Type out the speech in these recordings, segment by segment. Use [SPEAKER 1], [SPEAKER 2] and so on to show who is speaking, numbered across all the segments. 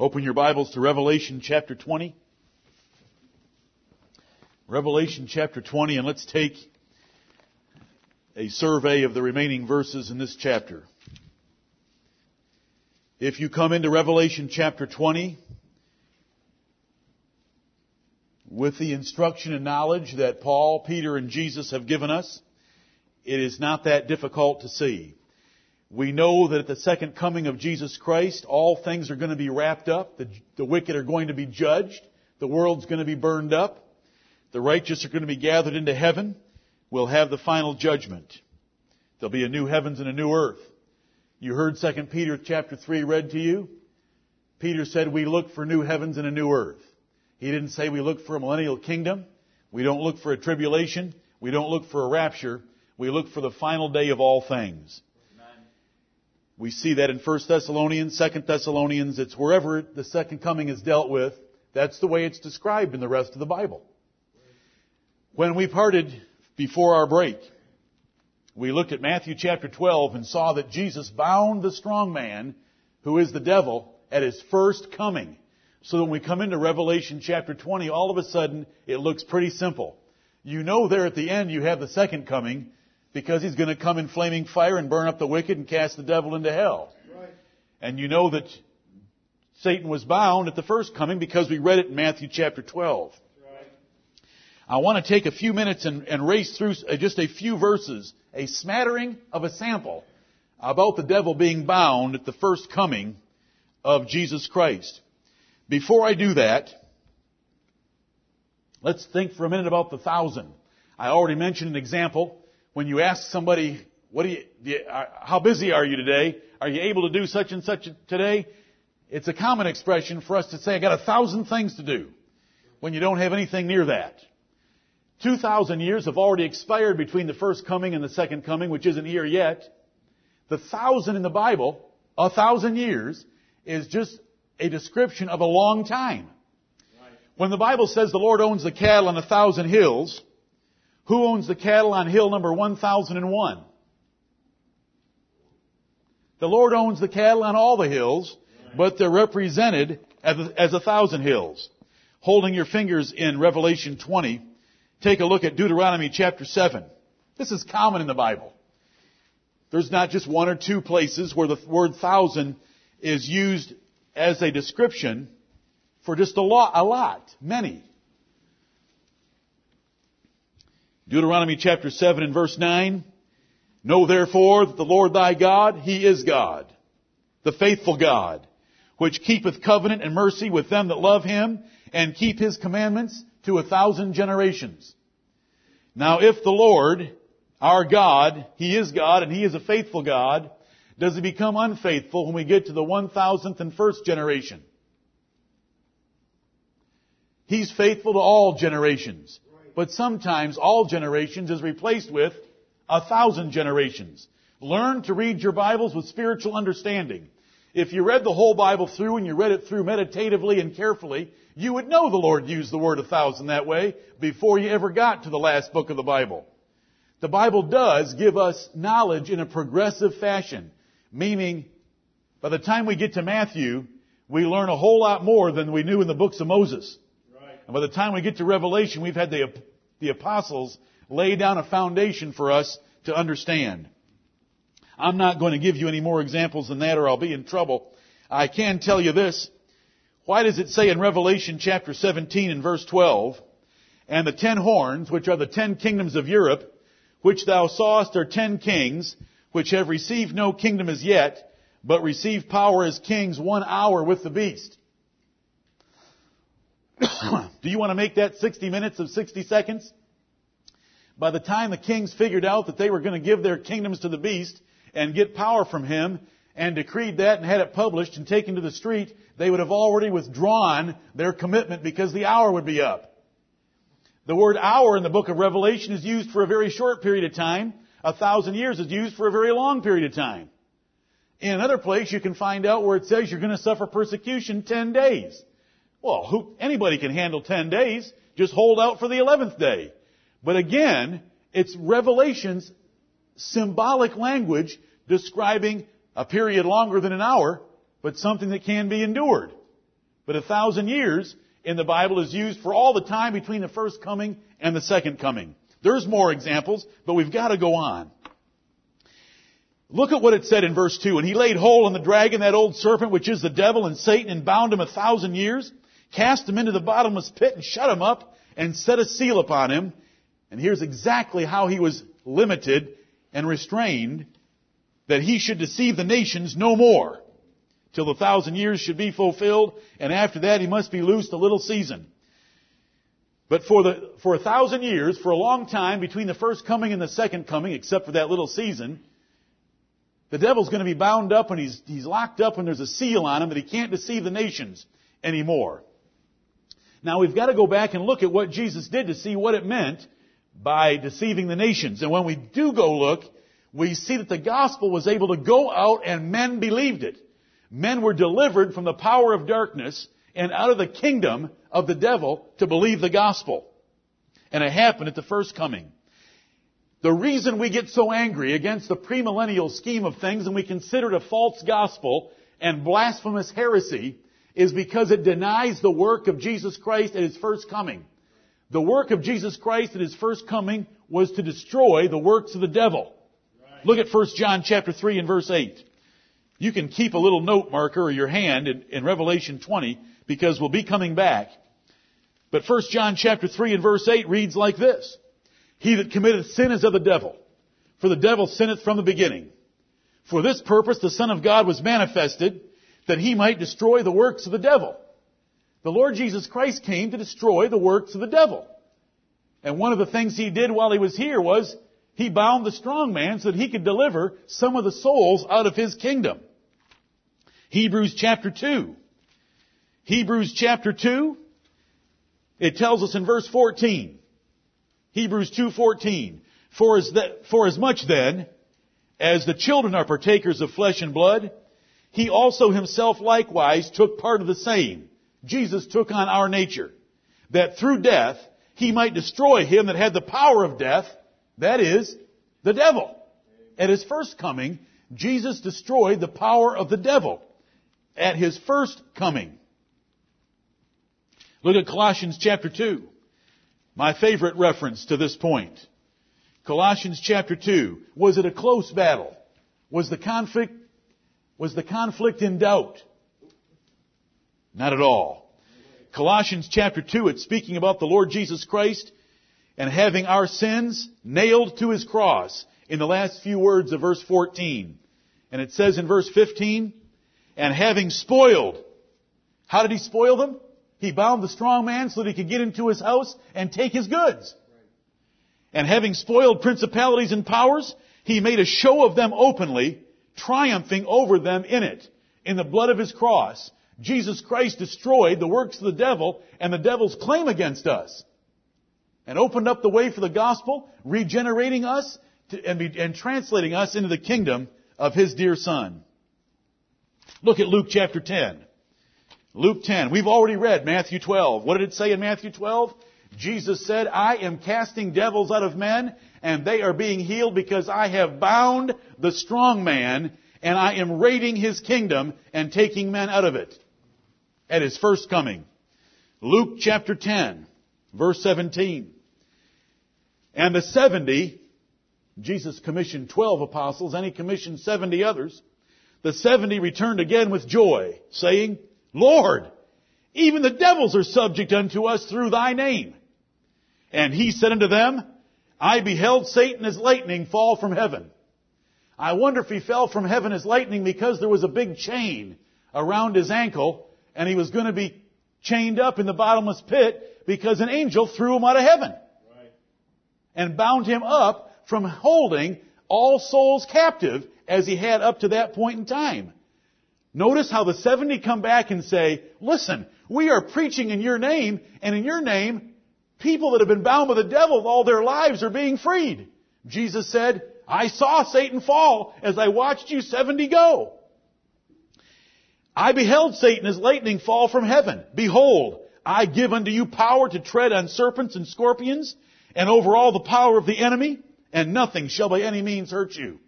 [SPEAKER 1] Open your Bibles to Revelation chapter 20. Revelation chapter 20, and let's take a survey of the remaining verses in this chapter. If you come into Revelation chapter 20 with the instruction and knowledge that Paul, Peter, and Jesus have given us, it is not that difficult to see. We know that at the second coming of Jesus Christ, all things are going to be wrapped up. The, the wicked are going to be judged. The world's going to be burned up. The righteous are going to be gathered into heaven. We'll have the final judgment. There'll be a new heavens and a new earth. You heard 2 Peter chapter 3 read to you. Peter said we look for new heavens and a new earth. He didn't say we look for a millennial kingdom. We don't look for a tribulation. We don't look for a rapture. We look for the final day of all things. We see that in 1 Thessalonians, 2 Thessalonians. It's wherever the second coming is dealt with. That's the way it's described in the rest of the Bible. When we parted before our break, we looked at Matthew chapter 12 and saw that Jesus bound the strong man, who is the devil, at his first coming. So when we come into Revelation chapter 20, all of a sudden it looks pretty simple. You know there at the end you have the second coming because he's going to come in flaming fire and burn up the wicked and cast the devil into hell. Right. And you know that Satan was bound at the first coming because we read it in Matthew chapter 12. I want to take a few minutes and, and race through uh, just a few verses, a smattering of a sample about the devil being bound at the first coming of Jesus Christ. Before I do that, let's think for a minute about the thousand. I already mentioned an example. When you ask somebody, what do you, do you uh, how busy are you today? Are you able to do such and such today? It's a common expression for us to say, I got a thousand things to do when you don't have anything near that. 2,000 years have already expired between the first coming and the second coming, which isn't here yet. The thousand in the Bible, a thousand years, is just a description of a long time. When the Bible says the Lord owns the cattle on a thousand hills, who owns the cattle on hill number 1001? The Lord owns the cattle on all the hills, but they're represented as a, as a thousand hills. Holding your fingers in Revelation 20, take a look at Deuteronomy chapter 7. This is common in the Bible. There's not just one or two places where the word thousand is used as a description for just a lot, a lot, many. Deuteronomy chapter 7 and verse 9. Know therefore that the Lord thy God, He is God, the faithful God, which keepeth covenant and mercy with them that love Him and keep His commandments to a thousand generations. Now if the Lord, our God, He is God and He is a faithful God, does He become unfaithful when we get to the one thousandth and first generation? He's faithful to all generations. But sometimes all generations is replaced with a thousand generations. Learn to read your Bibles with spiritual understanding. If you read the whole Bible through and you read it through meditatively and carefully, you would know the Lord used the word a thousand that way before you ever got to the last book of the Bible. The Bible does give us knowledge in a progressive fashion, meaning by the time we get to Matthew, we learn a whole lot more than we knew in the books of Moses. And by the time we get to Revelation, we've had the, the apostles lay down a foundation for us to understand. I'm not going to give you any more examples than that or I'll be in trouble. I can tell you this. Why does it say in Revelation chapter 17 and verse 12, and the ten horns, which are the ten kingdoms of Europe, which thou sawest are ten kings, which have received no kingdom as yet, but receive power as kings one hour with the beast. Do you want to make that 60 minutes of 60 seconds? By the time the kings figured out that they were going to give their kingdoms to the beast, and get power from him and decreed that and had it published and taken to the street, they would have already withdrawn their commitment because the hour would be up. The word hour in the book of Revelation is used for a very short period of time. A thousand years is used for a very long period of time. In another place, you can find out where it says you're going to suffer persecution ten days. Well, who, anybody can handle ten days. Just hold out for the eleventh day. But again, it's Revelation's symbolic language describing a period longer than an hour, but something that can be endured. But a thousand years in the Bible is used for all the time between the first coming and the second coming. There's more examples, but we've got to go on. Look at what it said in verse 2. And he laid hold on the dragon, that old serpent, which is the devil and Satan, and bound him a thousand years, cast him into the bottomless pit, and shut him up, and set a seal upon him. And here's exactly how he was limited and restrained, that he should deceive the nations no more, till the thousand years should be fulfilled, and after that he must be loosed a little season. But for the, for a thousand years, for a long time, between the first coming and the second coming, except for that little season, the devil's going to be bound up and he's, he's locked up and there's a seal on him that he can't deceive the nations anymore. Now we've got to go back and look at what Jesus did to see what it meant by deceiving the nations. And when we do go look, we see that the gospel was able to go out and men believed it. Men were delivered from the power of darkness and out of the kingdom of the devil to believe the gospel. And it happened at the first coming. The reason we get so angry against the premillennial scheme of things and we consider it a false gospel and blasphemous heresy is because it denies the work of Jesus Christ at His first coming. The work of Jesus Christ at His first coming was to destroy the works of the devil. Right. Look at 1 John chapter 3 and verse 8. You can keep a little note marker or your hand in, in Revelation 20 because we'll be coming back. But 1 John chapter 3 and verse 8 reads like this. He that committeth sin is of the devil, for the devil sinneth from the beginning. For this purpose the Son of God was manifested, that he might destroy the works of the devil. The Lord Jesus Christ came to destroy the works of the devil. And one of the things he did while he was here was he bound the strong man so that he could deliver some of the souls out of his kingdom. Hebrews chapter 2. Hebrews chapter 2, it tells us in verse 14, Hebrews 2:14. For as that, for as much then as the children are partakers of flesh and blood, he also himself likewise took part of the same. Jesus took on our nature, that through death he might destroy him that had the power of death, that is, the devil. At his first coming, Jesus destroyed the power of the devil. At his first coming. Look at Colossians chapter 2. My favorite reference to this point. Colossians chapter 2. Was it a close battle? Was the conflict, was the conflict in doubt? Not at all. Colossians chapter 2, it's speaking about the Lord Jesus Christ and having our sins nailed to his cross in the last few words of verse 14. And it says in verse 15, and having spoiled, how did he spoil them? He bound the strong man so that he could get into his house and take his goods. And having spoiled principalities and powers, he made a show of them openly, triumphing over them in it. In the blood of his cross, Jesus Christ destroyed the works of the devil and the devil's claim against us. And opened up the way for the gospel, regenerating us to, and, be, and translating us into the kingdom of his dear son. Look at Luke chapter 10. Luke 10. We've already read Matthew 12. What did it say in Matthew 12? Jesus said, I am casting devils out of men, and they are being healed because I have bound the strong man, and I am raiding his kingdom and taking men out of it. At his first coming. Luke chapter 10, verse 17. And the 70, Jesus commissioned 12 apostles, and he commissioned 70 others. The 70 returned again with joy, saying, Lord, even the devils are subject unto us through thy name. And he said unto them, I beheld Satan as lightning fall from heaven. I wonder if he fell from heaven as lightning because there was a big chain around his ankle and he was going to be chained up in the bottomless pit because an angel threw him out of heaven. Right. And bound him up from holding all souls captive as he had up to that point in time. Notice how the 70 come back and say, listen, we are preaching in your name, and in your name, people that have been bound by the devil all their lives are being freed. Jesus said, I saw Satan fall as I watched you 70 go. I beheld Satan as lightning fall from heaven. Behold, I give unto you power to tread on serpents and scorpions, and over all the power of the enemy, and nothing shall by any means hurt you.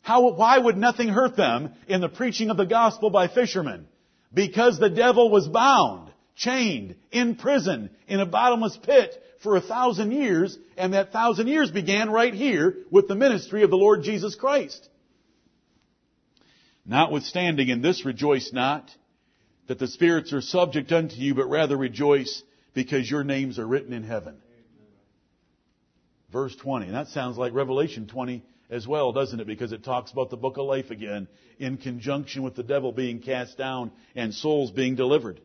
[SPEAKER 1] How, why would nothing hurt them in the preaching of the gospel by fishermen, Because the devil was bound, chained, in prison, in a bottomless pit for a thousand years, and that thousand years began right here with the ministry of the Lord Jesus Christ. Notwithstanding in this rejoice not that the spirits are subject unto you, but rather rejoice because your names are written in heaven. Verse 20. And that sounds like Revelation 20 as well, doesn't it? Because it talks about the book of life again in conjunction with the devil being cast down and souls being delivered.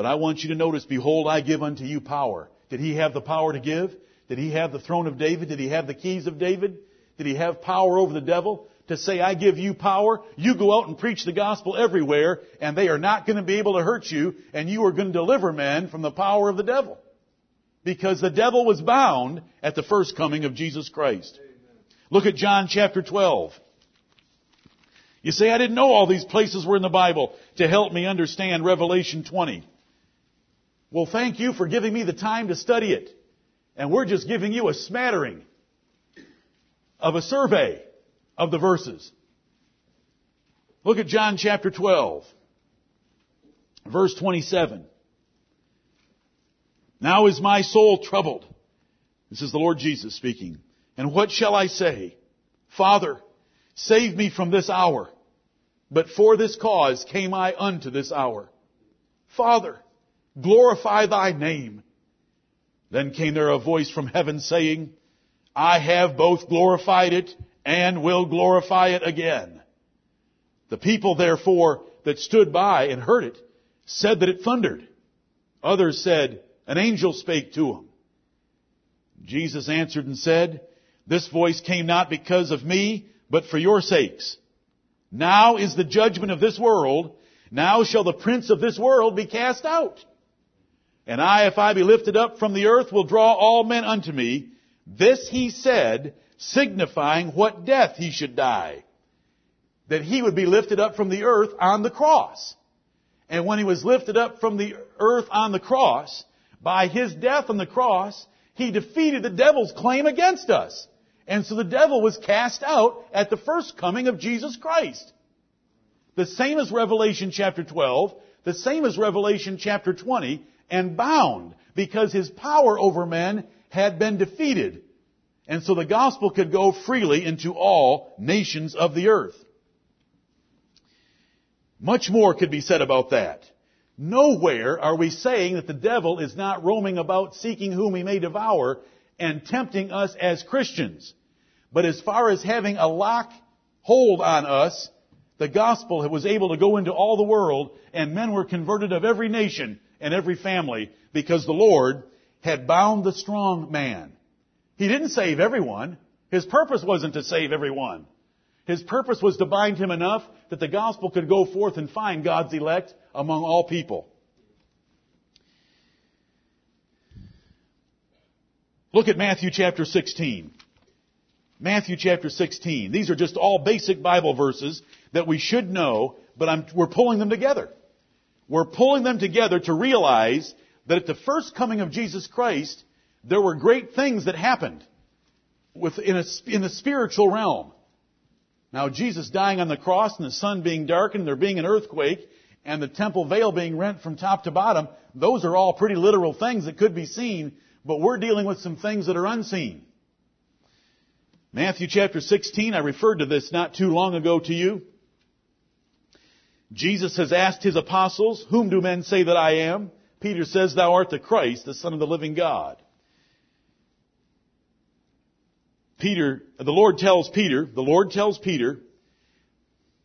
[SPEAKER 1] But I want you to notice, behold, I give unto you power. Did he have the power to give? Did he have the throne of David? Did he have the keys of David? Did he have power over the devil? To say, I give you power, you go out and preach the gospel everywhere, and they are not going to be able to hurt you, and you are going to deliver men from the power of the devil. Because the devil was bound at the first coming of Jesus Christ. Look at John chapter 12. You say, I didn't know all these places were in the Bible to help me understand Revelation 20. Well, thank you for giving me the time to study it. And we're just giving you a smattering of a survey of the verses. Look at John chapter 12, verse 27. Now is my soul troubled. This is the Lord Jesus speaking. And what shall I say? Father, save me from this hour. But for this cause came I unto this hour. Father, glorify thy name. Then came there a voice from heaven saying, I have both glorified it and will glorify it again. The people therefore that stood by and heard it said that it thundered. Others said, an angel spake to him. Jesus answered and said, this voice came not because of me, but for your sakes. Now is the judgment of this world. Now shall the prince of this world be cast out. And I, if I be lifted up from the earth, will draw all men unto me. This he said, signifying what death he should die. That he would be lifted up from the earth on the cross. And when he was lifted up from the earth on the cross, by his death on the cross, he defeated the devil's claim against us. And so the devil was cast out at the first coming of Jesus Christ. The same as Revelation chapter 12, the same as Revelation chapter 20, and bound because his power over men had been defeated. And so the gospel could go freely into all nations of the earth. Much more could be said about that. Nowhere are we saying that the devil is not roaming about seeking whom he may devour and tempting us as Christians. But as far as having a lock hold on us, the gospel was able to go into all the world and men were converted of every nation and every family because the Lord had bound the strong man. He didn't save everyone. His purpose wasn't to save everyone. His purpose was to bind him enough that the gospel could go forth and find God's elect among all people. Look at Matthew chapter 16. Matthew chapter 16. These are just all basic Bible verses that we should know, but I'm, we're pulling them together. We're pulling them together to realize that at the first coming of Jesus Christ, there were great things that happened in, a, in the spiritual realm. Now, Jesus dying on the cross and the sun being darkened, there being an earthquake, and the temple veil being rent from top to bottom, those are all pretty literal things that could be seen, but we're dealing with some things that are unseen. Matthew chapter 16, I referred to this not too long ago to you. Jesus has asked his apostles, whom do men say that I am? Peter says, thou art the Christ, the Son of the living God. Peter, the Lord tells Peter, the Lord tells Peter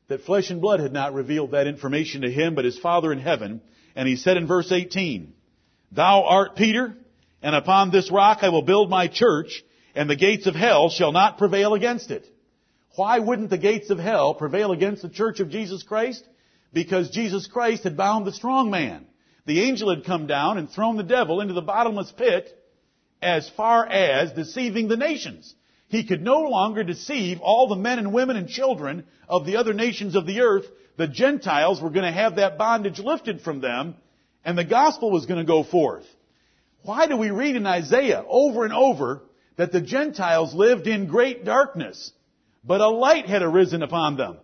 [SPEAKER 1] that flesh and blood had not revealed that information to him, but his Father in heaven. And he said in verse 18, Thou art Peter, and upon this rock I will build my church, and the gates of hell shall not prevail against it. Why wouldn't the gates of hell prevail against the church of Jesus Christ? Because Jesus Christ had bound the strong man. The angel had come down and thrown the devil into the bottomless pit as far as deceiving the nations. He could no longer deceive all the men and women and children of the other nations of the earth. The Gentiles were going to have that bondage lifted from them and the gospel was going to go forth. Why do we read in Isaiah over and over that the Gentiles lived in great darkness, but a light had arisen upon them?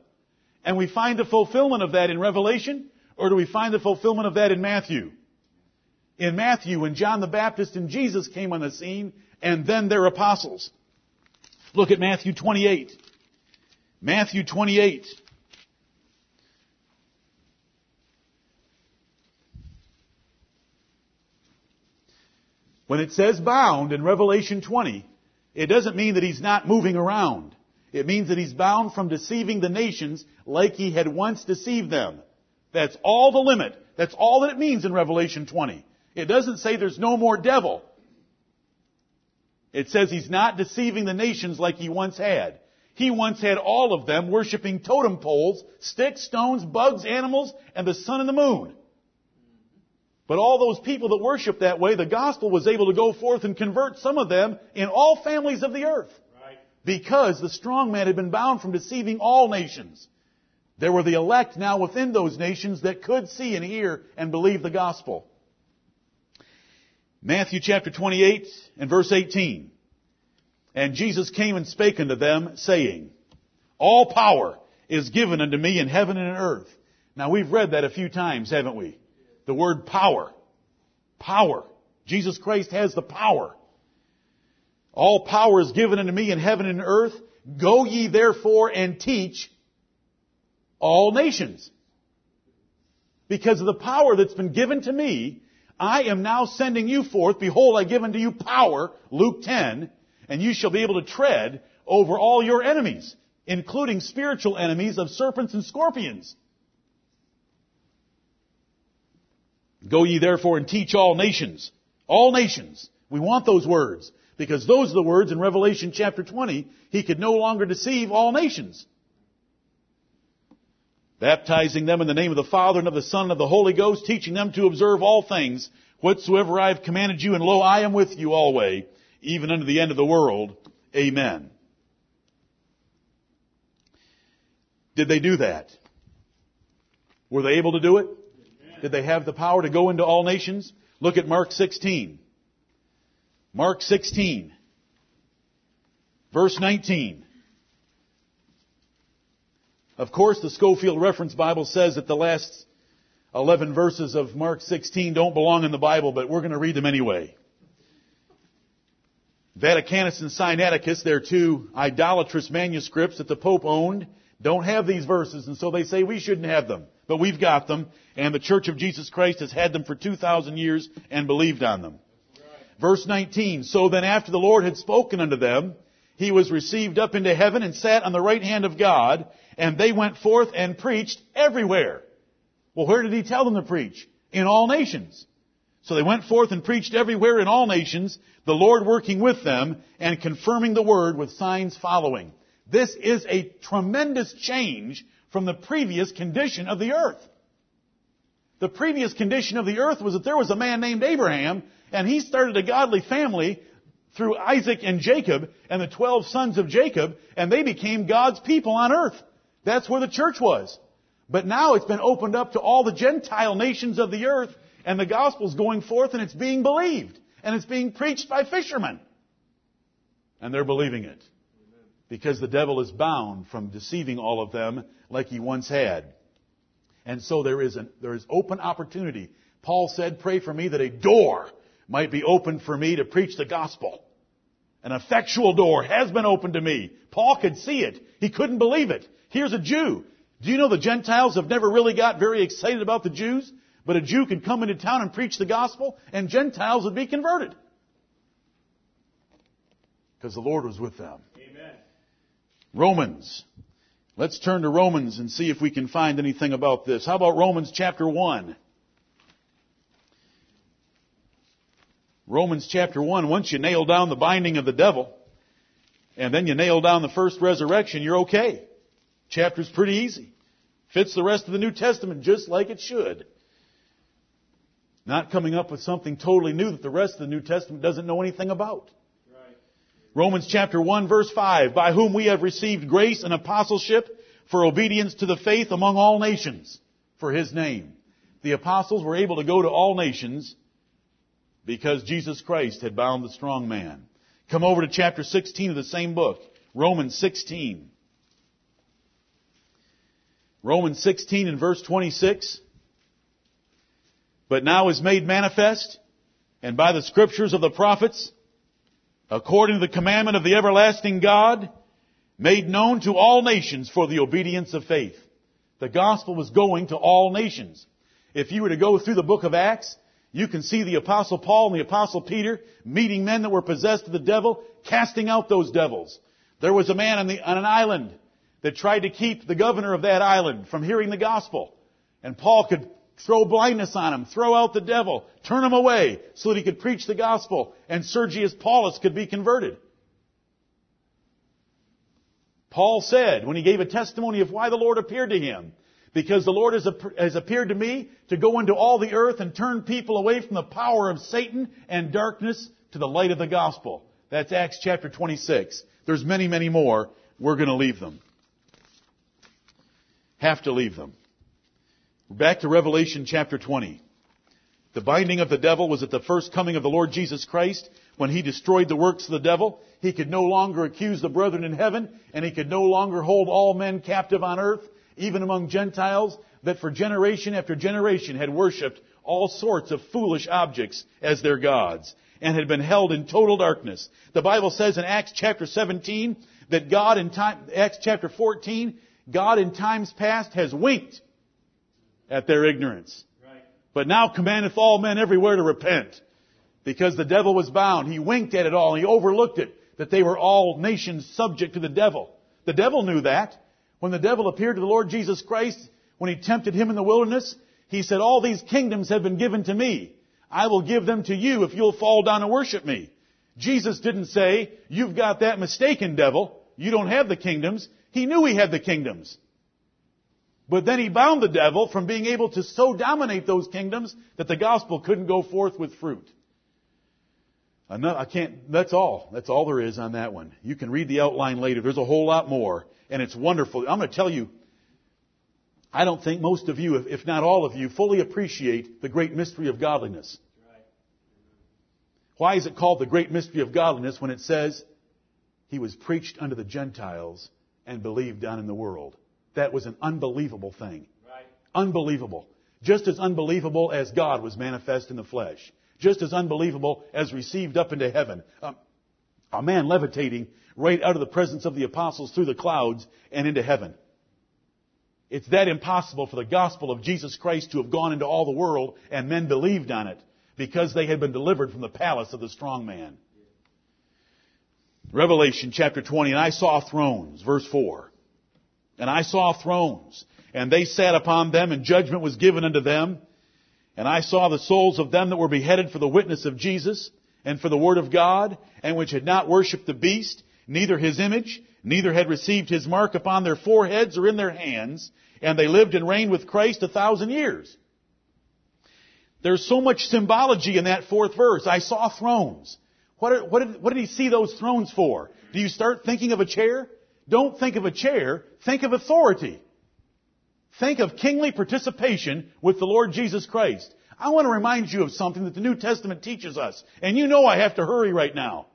[SPEAKER 1] And we find the fulfillment of that in Revelation? Or do we find the fulfillment of that in Matthew? In Matthew, when John the Baptist and Jesus came on the scene, and then their apostles. Look at Matthew 28. Matthew 28. When it says bound in Revelation 20, it doesn't mean that he's not moving around. It means that he's bound from deceiving the nations like he had once deceived them. That's all the limit. That's all that it means in Revelation 20. It doesn't say there's no more devil. It says he's not deceiving the nations like he once had. He once had all of them worshiping totem poles, sticks, stones, bugs, animals, and the sun and the moon. But all those people that worship that way, the gospel was able to go forth and convert some of them in all families of the earth. Because the strong man had been bound from deceiving all nations. There were the elect now within those nations that could see and hear and believe the gospel. Matthew chapter 28 and verse 18. And Jesus came and spake unto them, saying, All power is given unto me in heaven and in earth. Now we've read that a few times, haven't we? The word power. Power. Jesus Christ has the power. All power is given unto me in heaven and earth. Go ye therefore and teach all nations. Because of the power that's been given to me, I am now sending you forth. Behold, I give unto you power, Luke 10, and you shall be able to tread over all your enemies, including spiritual enemies of serpents and scorpions. Go ye therefore and teach all nations. All nations. We want those words. Because those are the words in Revelation chapter 20. He could no longer deceive all nations. Baptizing them in the name of the Father and of the Son and of the Holy Ghost, teaching them to observe all things whatsoever I have commanded you, and lo, I am with you always, even unto the end of the world. Amen. Did they do that? Were they able to do it? Did they have the power to go into all nations? Look at Mark 16. Mark 16. Verse 19. Of course, the Scofield Reference Bible says that the last 11 verses of Mark 16 don't belong in the Bible, but we're going to read them anyway. Vaticanus and Sinaiticus, they're two idolatrous manuscripts that the Pope owned, don't have these verses, and so they say we shouldn't have them. But we've got them, and the Church of Jesus Christ has had them for 2,000 years and believed on them. Verse 19, So then after the Lord had spoken unto them, he was received up into heaven and sat on the right hand of God, and they went forth and preached everywhere. Well, where did he tell them to preach? In all nations. So they went forth and preached everywhere in all nations, the Lord working with them and confirming the word with signs following. This is a tremendous change from the previous condition of the earth. The previous condition of the earth was that there was a man named Abraham, and he started a godly family through Isaac and Jacob and the twelve sons of Jacob, and they became God's people on earth. That's where the church was. But now it's been opened up to all the Gentile nations of the earth, and the gospel's going forth and it's being believed. And it's being preached by fishermen. And they're believing it. Because the devil is bound from deceiving all of them like he once had. And so there is, an, there is open opportunity. Paul said, pray for me that a door might be opened for me to preach the gospel. An effectual door has been opened to me. Paul could see it. He couldn't believe it. Here's a Jew. Do you know the Gentiles have never really got very excited about the Jews? But a Jew could come into town and preach the gospel and Gentiles would be converted. Because the Lord was with them.
[SPEAKER 2] Amen.
[SPEAKER 1] Romans. Let's turn to Romans and see if we can find anything about this. How about Romans chapter 1? Romans chapter 1, once you nail down the binding of the devil, and then you nail down the first resurrection, you're okay. Chapter's pretty easy. Fits the rest of the New Testament just like it should. Not coming up with something totally new that the rest of the New Testament doesn't know anything about. Romans chapter 1 verse 5, by whom we have received grace and apostleship for obedience to the faith among all nations for his name. The apostles were able to go to all nations because Jesus Christ had bound the strong man. Come over to chapter 16 of the same book, Romans 16. Romans 16 and verse 26. but now is made manifest, and by the scriptures of the prophets, according to the commandment of the everlasting God, made known to all nations for the obedience of faith. The gospel was going to all nations. If you were to go through the book of Acts, you can see the apostle Paul and the apostle Peter meeting men that were possessed of the devil, casting out those devils. There was a man on, the, on an island that tried to keep the governor of that island from hearing the gospel. And Paul could throw blindness on him, throw out the devil, turn him away so that he could preach the gospel and Sergius Paulus could be converted. Paul said when he gave a testimony of why the Lord appeared to him, because the Lord has, appeared to me to go into all the earth and turn people away from the power of Satan and darkness to the light of the gospel. That's Acts chapter 26. There's many, many more. We're going to leave them. Have to leave them. Back to Revelation chapter 20. The binding of the devil was at the first coming of the Lord Jesus Christ when he destroyed the works of the devil. He could no longer accuse the brethren in heaven and he could no longer hold all men captive on earth, even among Gentiles that for generation after generation had worshipped all sorts of foolish objects as their gods and had been held in total darkness. The Bible says in Acts chapter 17 that God in time, Acts chapter 14, God in times past has winked at their ignorance. Right. But now commandeth all men everywhere to repent. Because the devil was bound. He winked at it all. He overlooked it. That they were all nations subject to the devil. The devil knew that. When the devil appeared to the Lord Jesus Christ, when he tempted him in the wilderness, he said, all these kingdoms have been given to me. I will give them to you if you'll fall down and worship me. Jesus didn't say, you've got that mistaken devil. You don't have the kingdoms. He knew he had the kingdoms. But then he bound the devil from being able to so dominate those kingdoms that the gospel couldn't go forth with fruit. I can't, that's all. That's all there is on that one. You can read the outline later. There's a whole lot more, and it's wonderful. I'm going to tell you, I don't think most of you, if not all of you, fully appreciate the great mystery of godliness. Why is it called the great mystery of godliness when it says he was preached unto the Gentiles and believed down in the world? That was an unbelievable thing. Right. Unbelievable. Just as unbelievable as God was manifest in the flesh. Just as unbelievable as received up into heaven. Um, a man levitating right out of the presence of the apostles through the clouds and into heaven. It's that impossible for the gospel of Jesus Christ to have gone into all the world and men believed on it because they had been delivered from the palace of the strong man. Revelation chapter 20, and I saw thrones, verse 4. And I saw thrones, and they sat upon them, and judgment was given unto them. And I saw the souls of them that were beheaded for the witness of Jesus, and for the word of God, and which had not worshipped the beast, neither his image, neither had received his mark upon their foreheads or in their hands, and they lived and reigned with Christ a thousand years. There's so much symbology in that fourth verse. I saw thrones. What, what, did, what did he see those thrones for? Do you start thinking of a chair? Don't think of a chair, think of authority. Think of kingly participation with the Lord Jesus Christ. I want to remind you of something that the New Testament teaches us. And you know I have to hurry right now.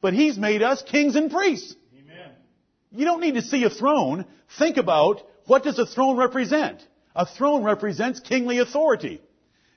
[SPEAKER 1] But He's made us kings and priests. Amen. You don't need to see a throne. Think about what does a throne represent? A throne represents kingly authority.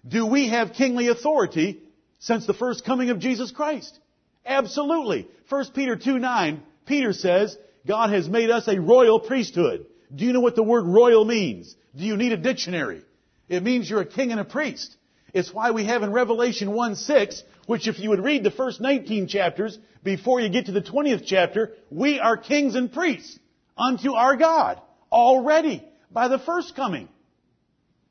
[SPEAKER 1] Do we have kingly authority since the first coming of Jesus Christ? Absolutely. 1 Peter 2 9 Peter says, God has made us a royal priesthood. Do you know what the word royal means? Do you need a dictionary? It means you're a king and a priest. It's why we have in Revelation 1 6, which if you would read the first 19 chapters before you get to the 20th chapter, we are kings and priests unto our God already by the first coming.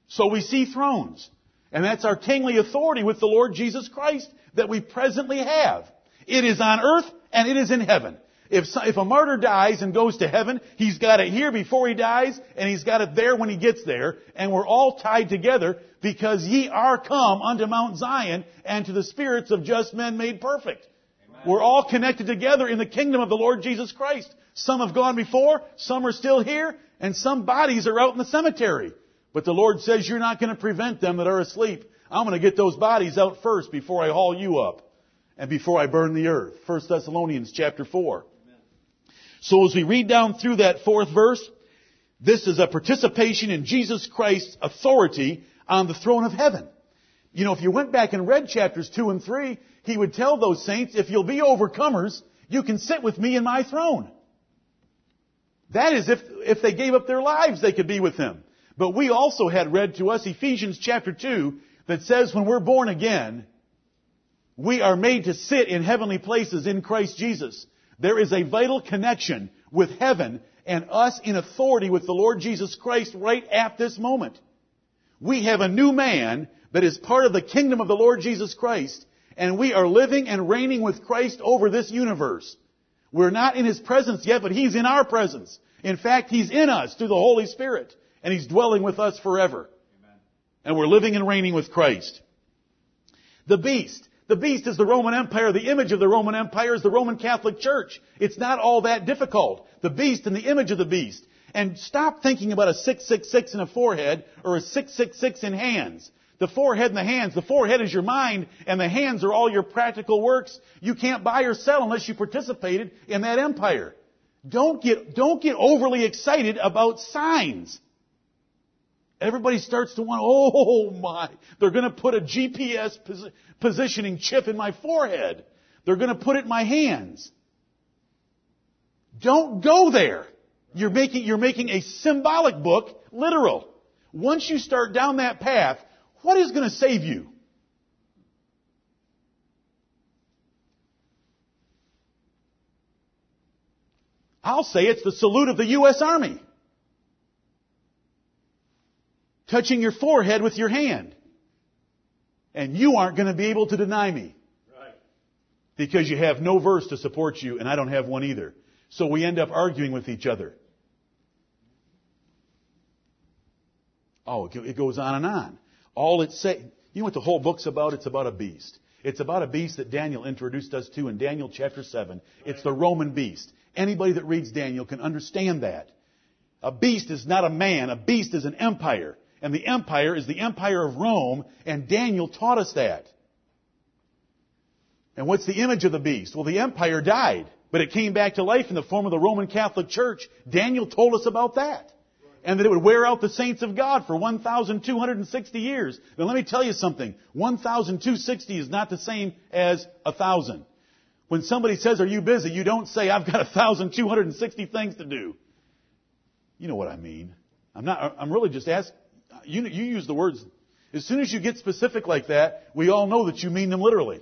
[SPEAKER 1] So we see thrones. And that's our kingly authority with the Lord Jesus Christ that we presently have. It is on earth and it is in heaven. If, if a martyr dies and goes to heaven, he's got it here before he dies, and he's got it there when he gets there, and we're all tied together because ye are come unto Mount Zion and to the spirits of just men made perfect. Amen. We're all connected together in the kingdom of the Lord Jesus Christ. Some have gone before, some are still here, and some bodies are out in the cemetery. But the Lord says you're not going to prevent them that are asleep. I'm going to get those bodies out first before I haul you up and before I burn the earth. 1 Thessalonians chapter 4. So as we read down through that fourth verse, this is a participation in Jesus Christ's authority on the throne of heaven. You know, if you went back and read chapters 2 and 3, he would tell those saints, if you'll be overcomers, you can sit with me in my throne. That is, if, if they gave up their lives, they could be with him. But we also had read to us Ephesians chapter 2 that says when we're born again, we are made to sit in heavenly places in Christ Jesus. There is a vital connection with heaven and us in authority with the Lord Jesus Christ right at this moment. We have a new man that is part of the kingdom of the Lord Jesus Christ, and we are living and reigning with Christ over this universe. We're not in His presence yet, but He's in our presence. In fact, He's in us through the Holy Spirit, and He's dwelling with us forever. Amen. And we're living and reigning with Christ. The beast. The beast is the Roman Empire. The image of the Roman Empire is the Roman Catholic Church. It's not all that difficult. The beast and the image of the beast. And stop thinking about a 666 in a forehead or a 666 in hands. The forehead and the hands. The forehead is your mind and the hands are all your practical works. You can't buy or sell unless you participated in that empire. Don't get, don't get overly excited about signs. Everybody starts to want, oh my, they're going to put a GPS positioning chip in my forehead. They're going to put it in my hands. Don't go there. You're making, you're making a symbolic book literal. Once you start down that path, what is going to save you? I'll say it's the salute of the U.S. Army. Touching your forehead with your hand. And you aren't going to be able to deny me. Right. Because you have no verse to support you, and I don't have one either. So we end up arguing with each other. Oh, it goes on and on. All it say, you know what the whole book's about? It's about a beast. It's about a beast that Daniel introduced us to in Daniel chapter 7. It's the Roman beast. Anybody that reads Daniel can understand that. A beast is not a man. A beast is an empire. And the empire is the empire of Rome, and Daniel taught us that. And what's the image of the beast? Well, the empire died, but it came back to life in the form of the Roman Catholic Church. Daniel told us about that and that it would wear out the saints of God for 1,260 years. Now let me tell you something. 1,260 is not the same as a 1,000. When somebody says, are you busy? You don't say, I've got 1,260 things to do. You know what I mean. I'm not, I'm really just asking, you, you use the words, as soon as you get specific like that, we all know that you mean them literally.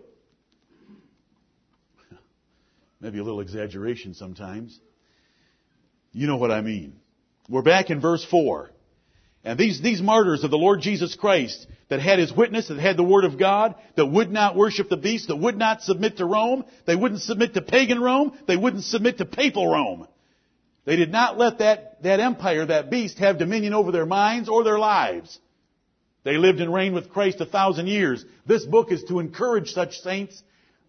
[SPEAKER 1] Maybe a little exaggeration sometimes. You know what I mean. We're back in verse 4. And these, these martyrs of the Lord Jesus Christ that had his witness, that had the word of God, that would not worship the beast, that would not submit to Rome, they wouldn't submit to pagan Rome, they wouldn't submit to papal Rome. They did not let that, that empire, that beast, have dominion over their minds or their lives. They lived and reigned with Christ a thousand years. This book is to encourage such saints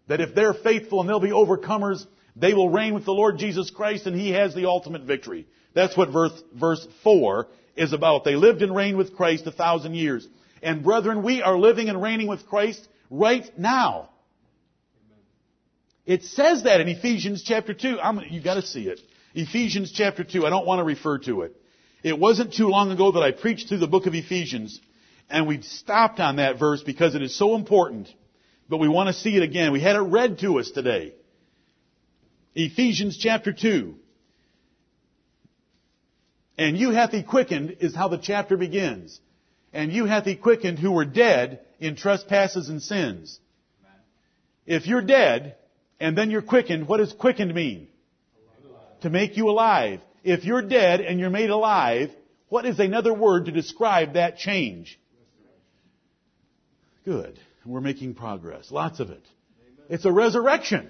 [SPEAKER 1] that if they're faithful and they'll be overcomers, they will reign with the Lord Jesus Christ and He has the ultimate victory. That's what verse, verse 4 is about. They lived and reigned with Christ a thousand years. And brethren, we are living and reigning with Christ right now. It says that in Ephesians chapter 2. I'm, you gotta see it. Ephesians chapter 2. I don't want to refer to it. It wasn't too long ago that I preached through the book of Ephesians, and we stopped on that verse because it is so important. But we want to see it again. We had it read to us today. Ephesians chapter 2. And you hath he quickened is how the chapter begins. And you hath he quickened who were dead in trespasses and sins. If you're dead and then you're quickened, what does quickened mean? To make you alive. If you're dead and you're made alive, what is another word to describe that change? Good. We're making progress. Lots of it. It's a resurrection.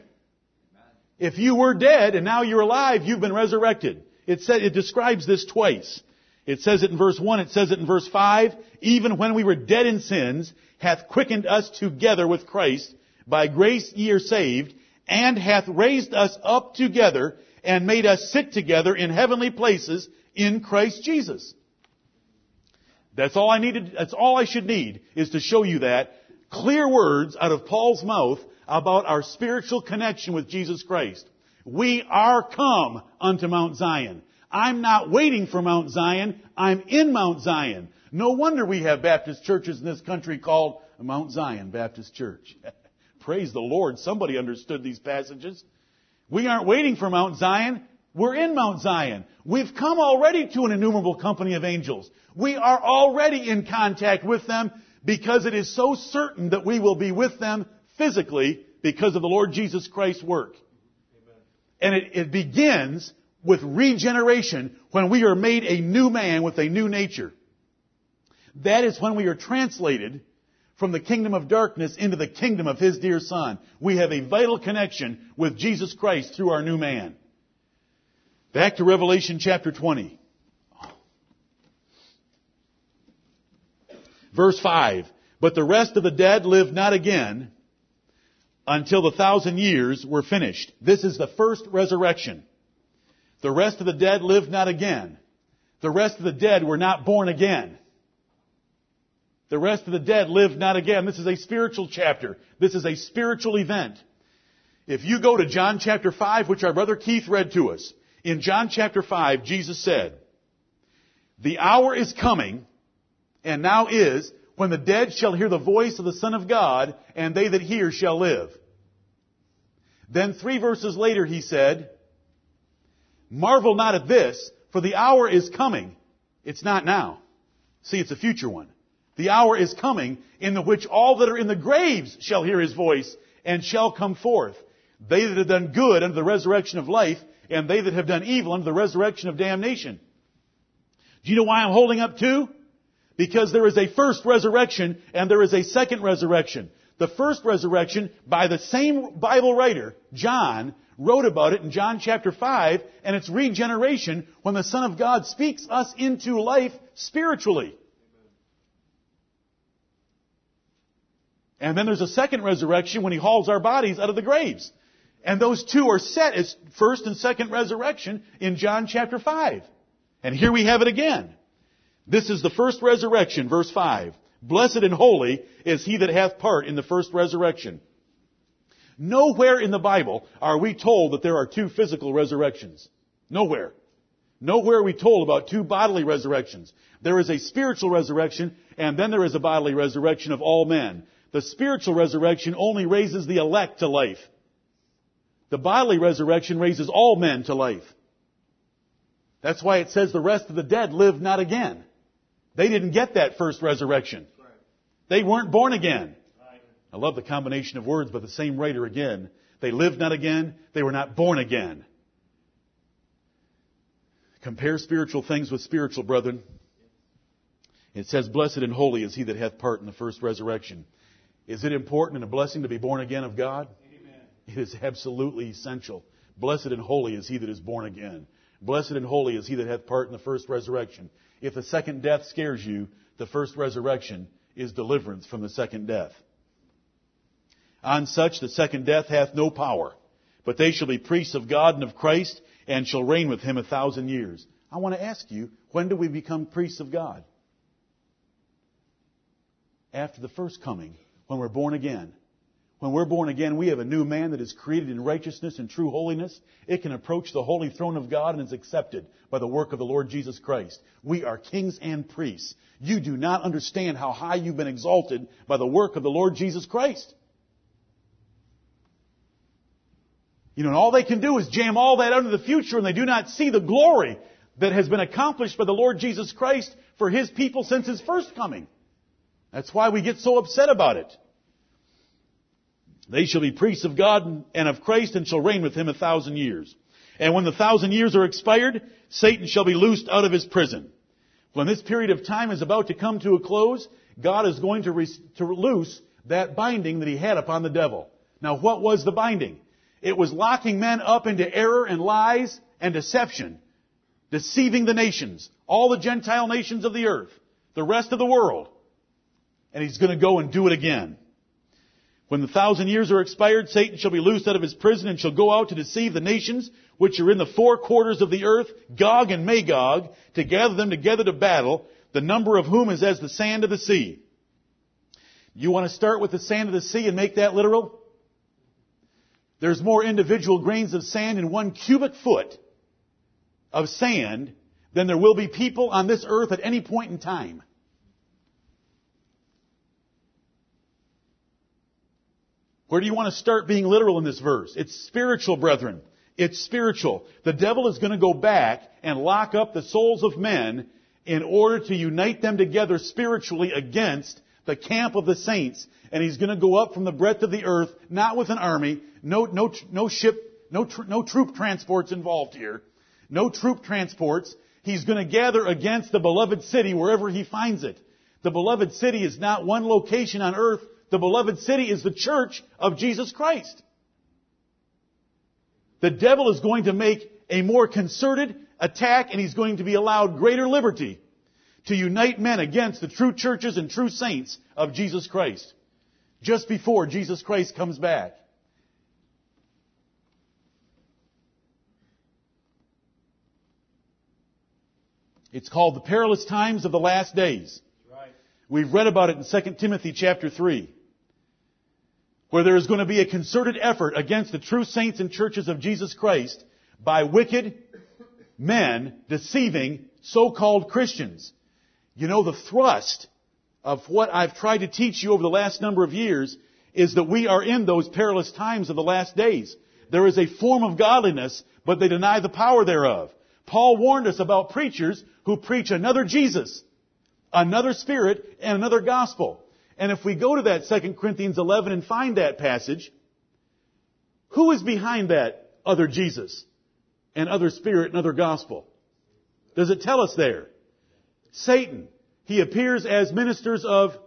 [SPEAKER 1] If you were dead and now you're alive, you've been resurrected. It said, it describes this twice. It says it in verse 1, it says it in verse 5, even when we were dead in sins, hath quickened us together with Christ, by grace ye are saved, and hath raised us up together, and made us sit together in heavenly places in Christ Jesus. That's all I needed, that's all I should need, is to show you that. Clear words out of Paul's mouth about our spiritual connection with Jesus Christ. We are come unto Mount Zion. I'm not waiting for Mount Zion. I'm in Mount Zion. No wonder we have Baptist churches in this country called Mount Zion Baptist Church. Praise the Lord. Somebody understood these passages. We aren't waiting for Mount Zion. We're in Mount Zion. We've come already to an innumerable company of angels. We are already in contact with them because it is so certain that we will be with them physically because of the Lord Jesus Christ's work. And it, it begins with regeneration when we are made a new man with a new nature. That is when we are translated from the kingdom of darkness into the kingdom of His dear Son. We have a vital connection with Jesus Christ through our new man. Back to Revelation chapter 20. Verse 5. But the rest of the dead lived not again until the thousand years were finished. This is the first resurrection. The rest of the dead lived not again. The rest of the dead were not born again. The rest of the dead lived not again. This is a spiritual chapter. This is a spiritual event. If you go to John chapter 5, which our brother Keith read to us, in John chapter 5, Jesus said, The hour is coming, and now is, when the dead shall hear the voice of the Son of God, and they that hear shall live. Then three verses later he said, Marvel not at this, for the hour is coming. It's not now. See, it's a future one. The hour is coming in the which all that are in the graves shall hear his voice and shall come forth. They that have done good unto the resurrection of life, and they that have done evil unto the resurrection of damnation. Do you know why I'm holding up two? Because there is a first resurrection and there is a second resurrection. The first resurrection, by the same Bible writer, John, wrote about it in John chapter 5, and it's regeneration when the Son of God speaks us into life spiritually. And then there's a second resurrection when he hauls our bodies out of the graves. And those two are set as first and second resurrection in John chapter 5. And here we have it again. This is the first resurrection, verse 5. Blessed and holy is he that hath part in the first resurrection. Nowhere in the Bible are we told that there are two physical resurrections. Nowhere. Nowhere are we told about two bodily resurrections. There is a spiritual resurrection, and then there is a bodily resurrection of all men. The spiritual resurrection only raises the elect to life. The bodily resurrection raises all men to life. That's why it says the rest of the dead live not again. They didn't get that first resurrection. They weren't born again. I love the combination of words, but the same writer again. They lived not again. They were not born again. Compare spiritual things with spiritual, brethren. It says, Blessed and holy is he that hath part in the first resurrection. Is it important and a blessing to be born again of God? Amen. It is absolutely essential. Blessed and holy is he that is born again. Blessed and holy is he that hath part in the first resurrection. If the second death scares you, the first resurrection is deliverance from the second death. On such the second death hath no power, but they shall be priests of God and of Christ, and shall reign with him a thousand years. I want to ask you, when do we become priests of God? After the first coming when we're born again. When we're born again, we have a new man that is created in righteousness and true holiness. It can approach the holy throne of God and is accepted by the work of the Lord Jesus Christ. We are kings and priests. You do not understand how high you've been exalted by the work of the Lord Jesus Christ. You know, and all they can do is jam all that under the future and they do not see the glory that has been accomplished by the Lord Jesus Christ for His people since His first coming. That's why we get so upset about it. They shall be priests of God and of Christ and shall reign with him a thousand years. And when the thousand years are expired, Satan shall be loosed out of his prison. When this period of time is about to come to a close, God is going to, re- to loose that binding that he had upon the devil. Now what was the binding? It was locking men up into error and lies and deception, deceiving the nations, all the Gentile nations of the earth, the rest of the world. And he's going to go and do it again. When the thousand years are expired, Satan shall be loosed out of his prison and shall go out to deceive the nations which are in the four quarters of the earth, Gog and Magog, to gather them together to battle, the number of whom is as the sand of the sea. You want to start with the sand of the sea and make that literal? There's more individual grains of sand in one cubic foot of sand than there will be people on this earth at any point in time. Where do you want to start being literal in this verse? It's spiritual, brethren. It's spiritual. The devil is going to go back and lock up the souls of men in order to unite them together spiritually against the camp of the saints. And he's going to go up from the breadth of the earth, not with an army, no, no, no ship, no, no troop transports involved here, no troop transports. He's going to gather against the beloved city wherever he finds it. The beloved city is not one location on earth. The beloved city is the church of Jesus Christ. The devil is going to make a more concerted attack and he's going to be allowed greater liberty to unite men against the true churches and true saints of Jesus Christ just before Jesus Christ comes back. It's called the perilous times of the last days.
[SPEAKER 2] Right.
[SPEAKER 1] We've read about it in 2 Timothy chapter 3, where there is going to be a concerted effort against the true saints and churches of Jesus Christ by wicked men deceiving so-called Christians. You know, the thrust of what I've tried to teach you over the last number of years is that we are in those perilous times of the last days. There is a form of godliness, but they deny the power thereof. Paul warned us about preachers who preach another Jesus, another spirit, and another gospel. And if we go to that 2 Corinthians 11 and find that passage, who is behind that other Jesus and other spirit and other gospel? Does it tell us there? Satan. He appears as ministers of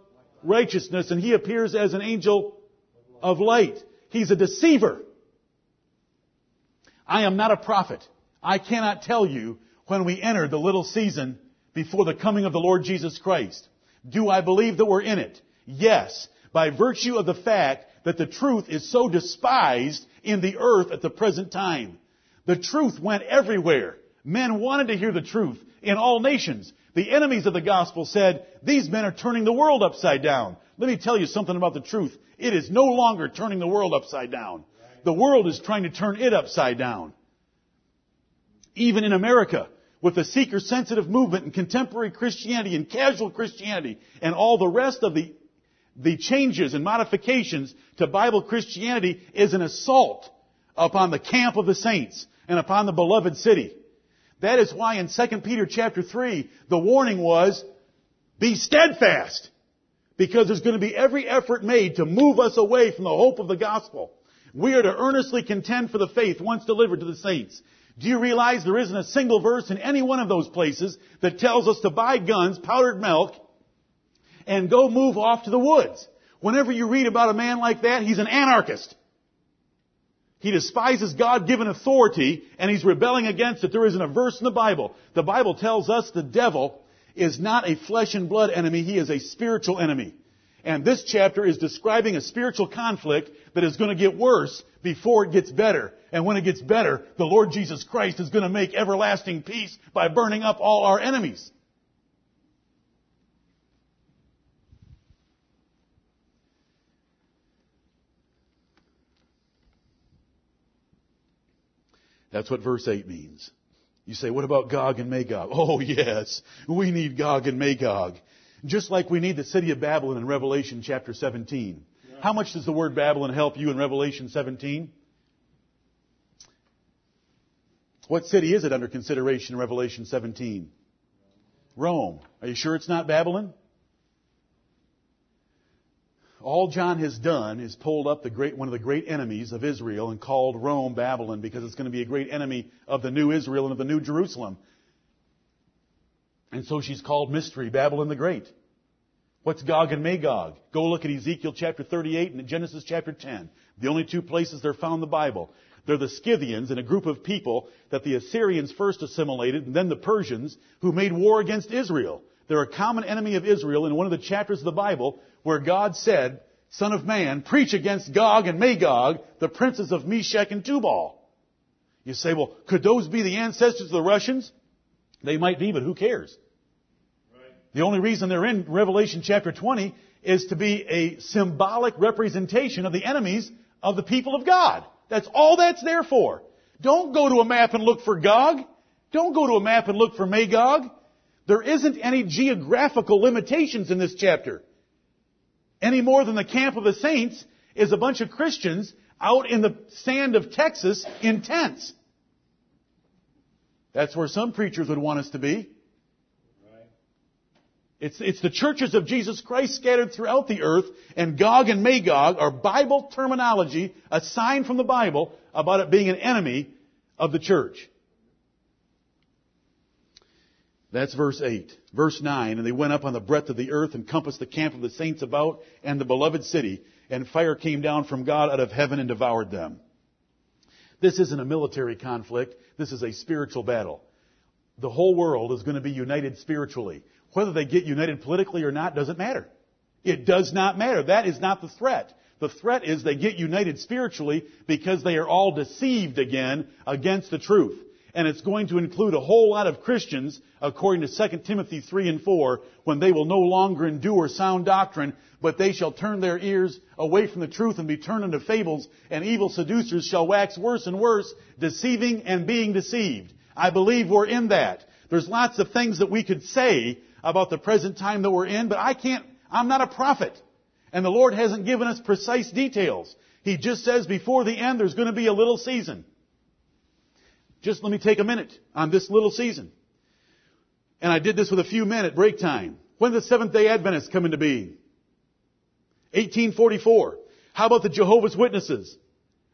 [SPEAKER 1] righteousness and he appears as an angel of light. He's a deceiver. I am not a prophet. I cannot tell you when we enter the little season before the coming of the Lord Jesus Christ. Do I believe that we're in it? Yes, by virtue of the fact that the truth is so despised in the earth at the present time. The truth went everywhere. Men wanted to hear the truth in all nations. The enemies of the gospel said, these men are turning the world upside down. Let me tell you something about the truth. It is no longer turning the world upside down. The world is trying to turn it upside down. Even in America, with the seeker-sensitive movement and contemporary Christianity and casual Christianity and all the rest of the, the changes and modifications to Bible Christianity is an assault upon the camp of the saints and upon the beloved city. That is why in 2 Peter chapter 3, the warning was, be steadfast. Because there's going to be every effort made to move us away from the hope of the gospel. We are to earnestly contend for the faith once delivered to the saints. Do you realize there isn't a single verse in any one of those places that tells us to buy guns, powdered milk, and go move off to the woods? Whenever you read about a man like that, he's an anarchist. He despises God-given authority and he's rebelling against it. There isn't a verse in the Bible. The Bible tells us the devil is not a flesh and blood enemy. He is a spiritual enemy. And this chapter is describing a spiritual conflict that is going to get worse before it gets better. And when it gets better, the Lord Jesus Christ is going to make everlasting peace by burning up all our enemies. That's what verse 8 means. You say, what about Gog and Magog? Oh yes, we need Gog and Magog. Just like we need the city of Babylon in Revelation chapter 17. Yeah. How much does the word Babylon help you in Revelation 17? What city is it under consideration in Revelation 17? Rome. Are you sure it's not Babylon? All John has done is pulled up great, one of the great enemies of Israel and called Rome Babylon because it's going to be a great enemy of the new Israel and of the new Jerusalem. And so she's called mystery, Babylon the Great. What's Gog and Magog? Go look at Ezekiel chapter 38 and Genesis chapter 10. The only two places they're found in the Bible. They're the Scythians and a group of people that the Assyrians first assimilated and then the Persians who made war against Israel. They're a common enemy of Israel in one of the chapters of the Bible where God said, Son of man, preach against Gog and Magog, the princes of Meshech and Tubal. You say, well, could those be the ancestors of the Russians? They might be, but who cares? Right. The only reason they're in Revelation chapter 20 is to be a symbolic representation of the enemies of the people of God. That's all that's there for. Don't go to a map and look for Gog. Don't go to a map and look for Magog. There isn't any geographical limitations in this chapter any more than the camp of the saints is a bunch of Christians out in the sand of Texas in tents. That's where some preachers would want us to be. It's, it's the churches of Jesus Christ scattered throughout the earth, and Gog and Magog are Bible terminology, a sign from the Bible about it being an enemy of the church. That's verse 8. Verse 9, and they went up on the breadth of the earth and compassed the camp of the saints about and the beloved city, and fire came down from God out of heaven and devoured them. This isn't a military conflict. This is a spiritual battle. The whole world is going to be united spiritually. Whether they get united politically or not doesn't matter. It does not matter. That is not the threat. The threat is they get united spiritually because they are all deceived again against the truth. And it's going to include a whole lot of Christians, according to 2 Timothy 3 and 4, when they will no longer endure sound doctrine, but they shall turn their ears away from the truth and be turned into fables, and evil seducers shall wax worse and worse, deceiving and being deceived. I believe we're in that. There's lots of things that we could say about the present time that we're in, but I can't, I'm not a prophet. And the Lord hasn't given us precise details. He just says before the end there's going to be a little season. Just let me take a minute on this little season. And I did this with a few men at break time. When did the Seventh day Adventists come into being? 1844. How about the Jehovah's Witnesses?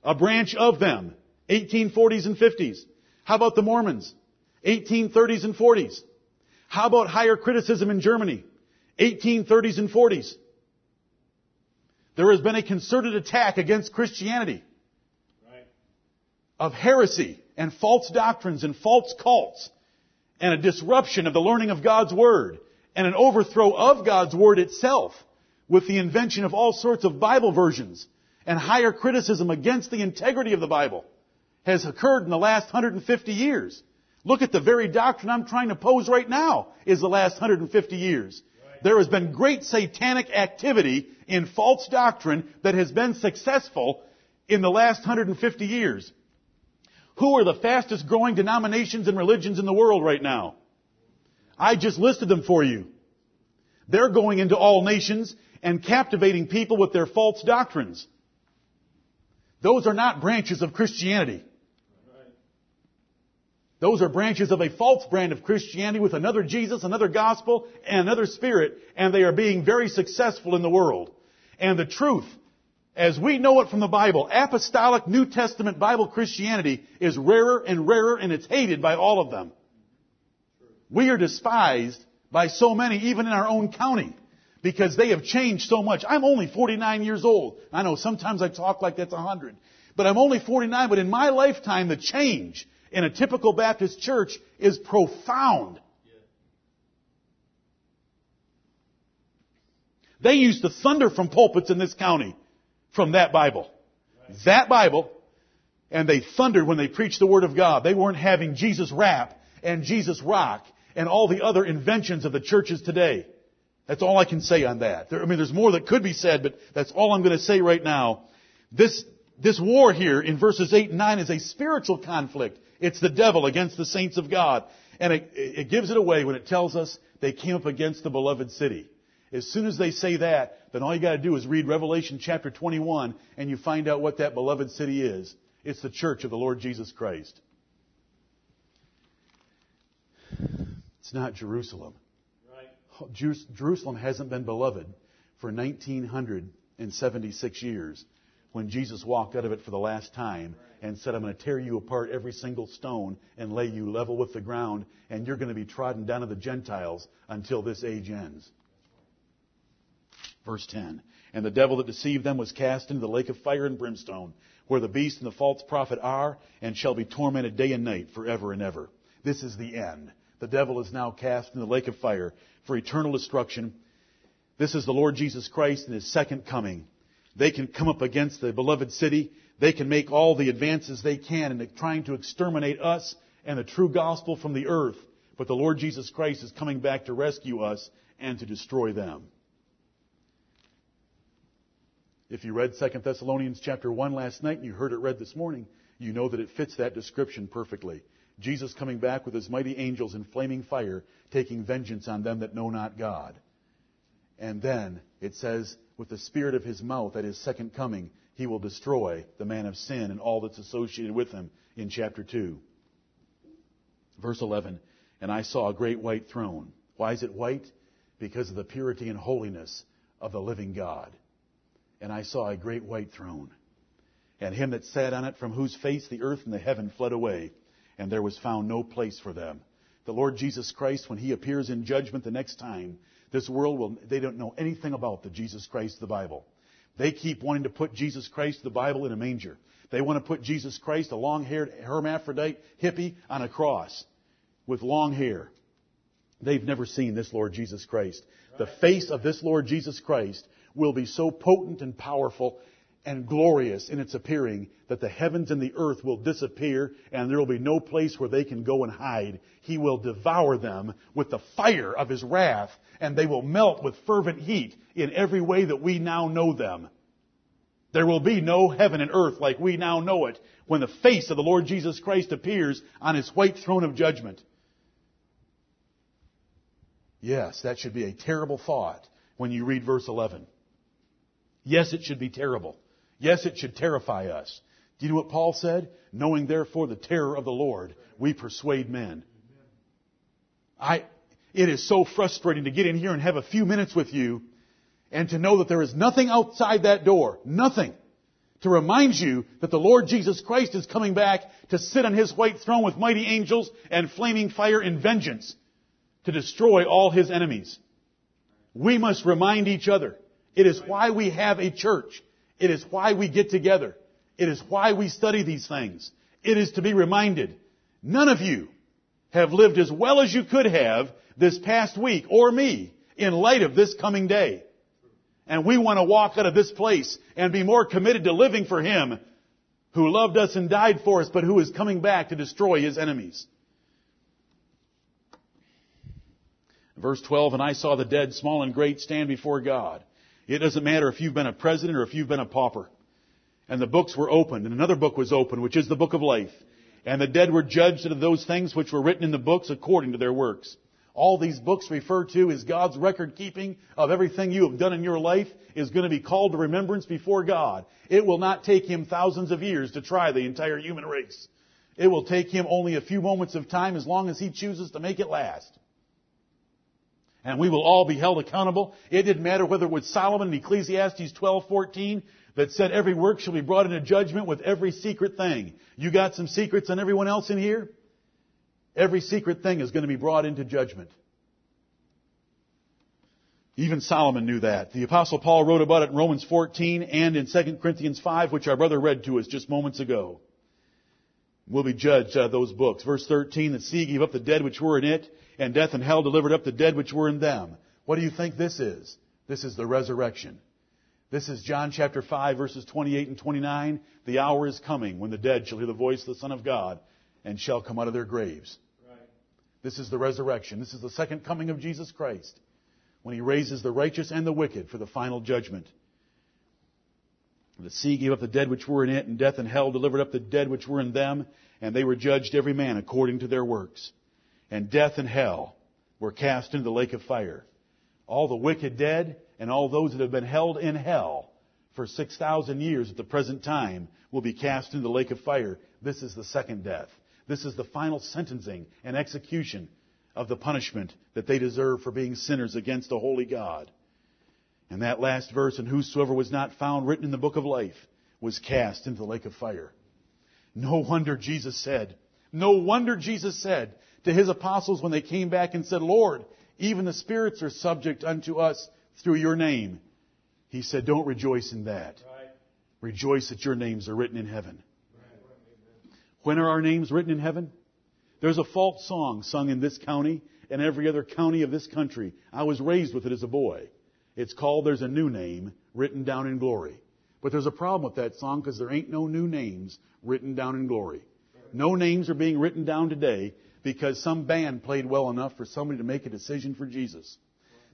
[SPEAKER 1] A branch of them. 1840s and 50s. How about the Mormons? 1830s and 40s. How about higher criticism in Germany? 1830s and 40s. There has been a concerted attack against Christianity. Right. Of heresy and false doctrines and false cults and a disruption of the learning of God's Word and an overthrow of God's Word itself with the invention of all sorts of Bible versions and higher criticism against the integrity of the Bible has occurred in the last 150 years. Look at the very doctrine I'm trying to pose right now is the last 150 years. There has been great satanic activity in false doctrine that has been successful in the last 150 years. Who are the fastest growing denominations and religions in the world right now? I just listed them for you. They're going into all nations and captivating people with their false doctrines. Those are not branches of Christianity. Those are branches of a false brand of Christianity with another Jesus, another gospel, and another spirit, and they are being very successful in the world. And the truth as we know it from the Bible, apostolic New Testament Bible Christianity is rarer and rarer and it's hated by all of them. We are despised by so many, even in our own county, because they have changed so much. I'm only 49 years old. I know sometimes I talk like that's 100. But I'm only 49, but in my lifetime, the change in a typical Baptist church is profound. They used to thunder from pulpits in this county from that Bible. That Bible, and they thundered when they preached the Word of God. They weren't having Jesus rap and Jesus rock and all the other inventions of the churches today. That's all I can say on that. There, I mean, there's more that could be said, but that's all I'm going to say right now. This, this war here in verses 8 and 9 is a spiritual conflict. It's the devil against the saints of God. And it, it gives it away when it tells us they came up against the beloved city. As soon as they say that, then all you gotta do is read Revelation chapter 21 and you find out what that beloved city is. It's the church of the Lord Jesus Christ. It's not Jerusalem. Right. Jerusalem hasn't been beloved for 1976 years when Jesus walked out of it for the last time and said, I'm going to tear you apart every single stone and lay you level with the ground, and you're going to be trodden down of the Gentiles until this age ends. Verse 10. And the devil that deceived them was cast into the lake of fire and brimstone, where the beast and the false prophet are, and shall be tormented day and night forever and ever. This is the end. The devil is now cast in the lake of fire for eternal destruction. This is the Lord Jesus Christ in His second coming. They can come up against the beloved city. They can make all the advances they can in trying to exterminate us and the true gospel from the earth. But the Lord Jesus Christ is coming back to rescue us and to destroy them. If you read 2 Thessalonians chapter 1 last night and you heard it read this morning, you know that it fits that description perfectly. Jesus coming back with his mighty angels in flaming fire, taking vengeance on them that know not God. And then it says, with the spirit of his mouth at his second coming, he will destroy the man of sin and all that's associated with him in chapter 2. Verse 11, and I saw a great white throne. Why is it white? Because of the purity and holiness of the living God. And I saw a great white throne, and him that sat on it, from whose face the earth and the heaven fled away, and there was found no place for them. The Lord Jesus Christ, when he appears in judgment the next time, this world will, they don't know anything about the Jesus Christ of the Bible. They keep wanting to put Jesus Christ of the Bible in a manger. They want to put Jesus Christ, a long-haired hermaphrodite hippie, on a cross with long hair. They've never seen this Lord Jesus Christ. The face of this Lord Jesus Christ will be so potent and powerful and glorious in its appearing that the heavens and the earth will disappear and there will be no place where they can go and hide. He will devour them with the fire of his wrath and they will melt with fervent heat in every way that we now know them. There will be no heaven and earth like we now know it when the face of the Lord Jesus Christ appears on his white throne of judgment. Yes, that should be a terrible thought when you read verse 11. Yes, it should be terrible. Yes, it should terrify us. Do you know what Paul said? Knowing therefore the terror of the Lord, we persuade men. I, it is so frustrating to get in here and have a few minutes with you and to know that there is nothing outside that door. Nothing. To remind you that the Lord Jesus Christ is coming back to sit on His white throne with mighty angels and flaming fire in vengeance to destroy all His enemies. We must remind each other. It is why we have a church. It is why we get together. It is why we study these things. It is to be reminded. None of you have lived as well as you could have this past week or me in light of this coming day. And we want to walk out of this place and be more committed to living for Him who loved us and died for us, but who is coming back to destroy His enemies. Verse 12, and I saw the dead, small and great, stand before God. It doesn't matter if you've been a president or if you've been a pauper. And the books were opened, and another book was opened, which is the book of life. And the dead were judged of those things which were written in the books according to their works. All these books refer to is God's record keeping of everything you have done in your life is going to be called to remembrance before God. It will not take Him thousands of years to try the entire human race. It will take Him only a few moments of time as long as He chooses to make it last. And we will all be held accountable. It didn't matter whether it was Solomon in Ecclesiastes 12:14 that said every work shall be brought into judgment with every secret thing. You got some secrets on everyone else in here? Every secret thing is going to be brought into judgment. Even Solomon knew that. The apostle Paul wrote about it in Romans 14 and in 2 Corinthians 5, which our brother read to us just moments ago. We'll be judged out of those books. Verse 13, the sea gave up the dead which were in it, and death and hell delivered up the dead which were in them. What do you think this is? This is the resurrection. This is John chapter 5 verses 28 and 29. The hour is coming when the dead shall hear the voice of the Son of God and shall come out of their graves. Right. This is the resurrection. This is the second coming of Jesus Christ when he raises the righteous and the wicked for the final judgment. The sea gave up the dead which were in it, and death and hell delivered up the dead which were in them, and they were judged every man according to their works and death and hell were cast into the lake of fire. All the wicked dead and all those that have been held in hell for 6,000 years at the present time will be cast into the lake of fire. This is the second death. This is the final sentencing and execution of the punishment that they deserve for being sinners against a holy God. And that last verse, and whosoever was not found written in the book of life was cast into the lake of fire. No wonder Jesus said, no wonder Jesus said, to his apostles when they came back and said, Lord, even the spirits are subject unto us through your name. He said, Don't rejoice in that. Right. Rejoice that your names are written in heaven. Right. When are our names written in heaven? There's a folk song sung in this county and every other county of this country. I was raised with it as a boy. It's called There's a New Name Written Down in Glory. But there's a problem with that song because there ain't no new names written down in glory. No names are being written down today because some band played well enough for somebody to make a decision for Jesus.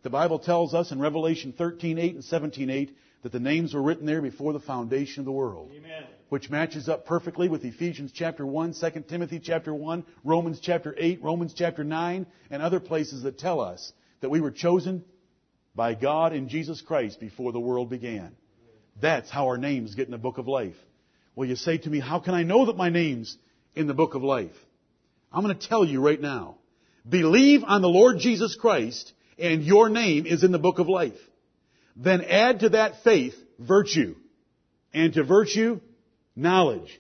[SPEAKER 1] The Bible tells us in Revelation 13:8 and 17:8 that the names were written there before the foundation of the world. Amen. Which matches up perfectly with Ephesians chapter 1, 2 Timothy chapter 1, Romans chapter 8, Romans chapter 9, and other places that tell us that we were chosen by God in Jesus Christ before the world began. That's how our names get in the book of life. Well, you say to me, how can I know that my name's in the book of life? I'm going to tell you right now. Believe on the Lord Jesus Christ and your name is in the book of life. Then add to that faith virtue. And to virtue, knowledge.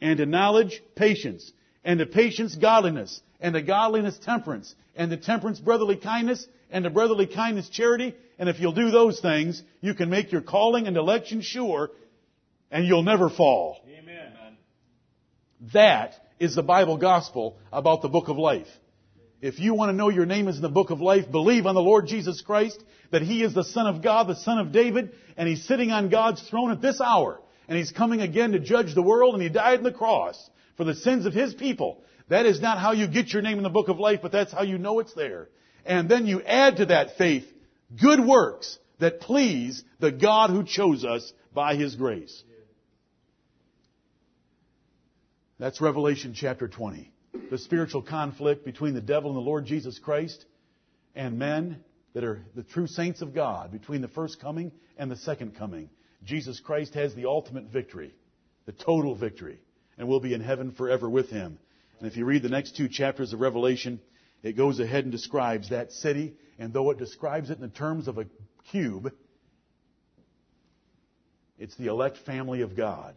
[SPEAKER 1] And to knowledge, patience. And to patience, godliness. And to godliness, temperance. And to temperance, brotherly kindness. And to brotherly kindness, charity. And if you'll do those things, you can make your calling and election sure, and you'll never fall.
[SPEAKER 2] Amen.
[SPEAKER 1] That is the Bible gospel about the book of life. If you want to know your name is in the book of life, believe on the Lord Jesus Christ, that He is the Son of God, the Son of David, and He's sitting on God's throne at this hour. And He's coming again to judge the world, and He died on the cross for the sins of His people. That is not how you get your name in the book of life, but that's how you know it's there. And then you add to that faith good works that please the God who chose us by His grace. That's Revelation chapter 20 the spiritual conflict between the devil and the Lord Jesus Christ and men that are the true saints of God between the first coming and the second coming. Jesus Christ has the ultimate victory, the total victory, and we'll be in heaven forever with him. And if you read the next two chapters of Revelation, it goes ahead and describes that city, and though it describes it in the terms of a cube, it's the elect family of God.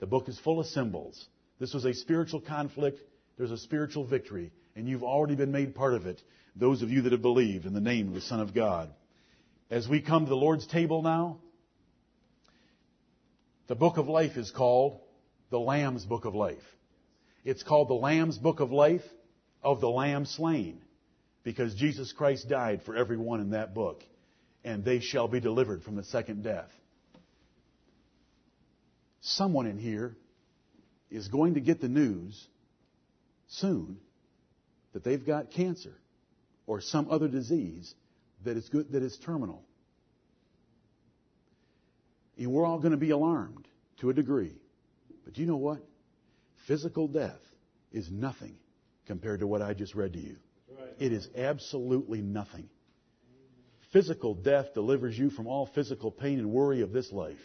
[SPEAKER 1] The book is full of symbols. This was a spiritual conflict there's a spiritual victory, and you've already been made part of it, those of you that have believed in the name of the Son of God. As we come to the Lord's table now, the book of life is called the Lamb's Book of Life. It's called the Lamb's Book of Life of the Lamb slain, because Jesus Christ died for everyone in that book, and they shall be delivered from the second death. Someone in here is going to get the news soon that they've got cancer or some other disease that is good, that is terminal. And we're all going to be alarmed to a degree. But you know what? Physical death is nothing compared to what I just read to you.
[SPEAKER 2] Right.
[SPEAKER 1] It is absolutely nothing. Physical death delivers you from all physical pain and worry of this life.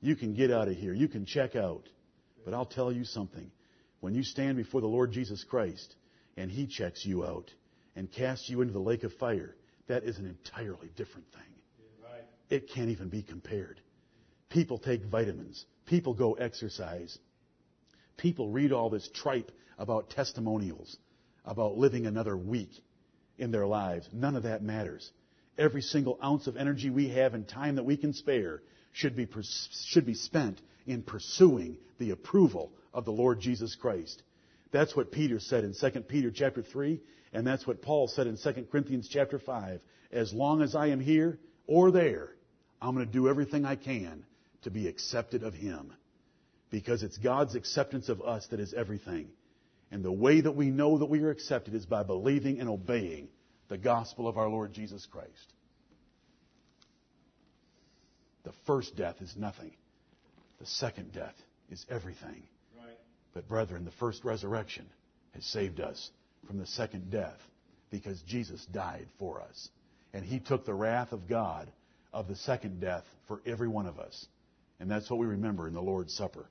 [SPEAKER 1] You can get out of here. You can check out. But I'll tell you something when you stand before the Lord Jesus Christ and He checks you out and casts you into the lake of fire, that is an entirely different thing.
[SPEAKER 2] Right.
[SPEAKER 1] It can't even be compared. People take vitamins. People go exercise. People read all this tripe about testimonials, about living another week in their lives. None of that matters. Every single ounce of energy we have and time that we can spare should be, should be spent in pursuing the approval of the Lord Jesus Christ. That's what Peter said in 2 Peter chapter 3, and that's what Paul said in 2 Corinthians chapter 5. As long as I am here or there, I'm going to do everything I can to be accepted of Him. Because it's God's acceptance of us that is everything. And the way that we know that we are accepted is by believing and obeying the gospel of our Lord Jesus Christ. The first death is nothing. The second death is everything.
[SPEAKER 2] Right.
[SPEAKER 1] But brethren, the first resurrection has saved us from the second death because Jesus died for us. And he took the wrath of God of the second death for every one of us. And that's what we remember in the Lord's Supper.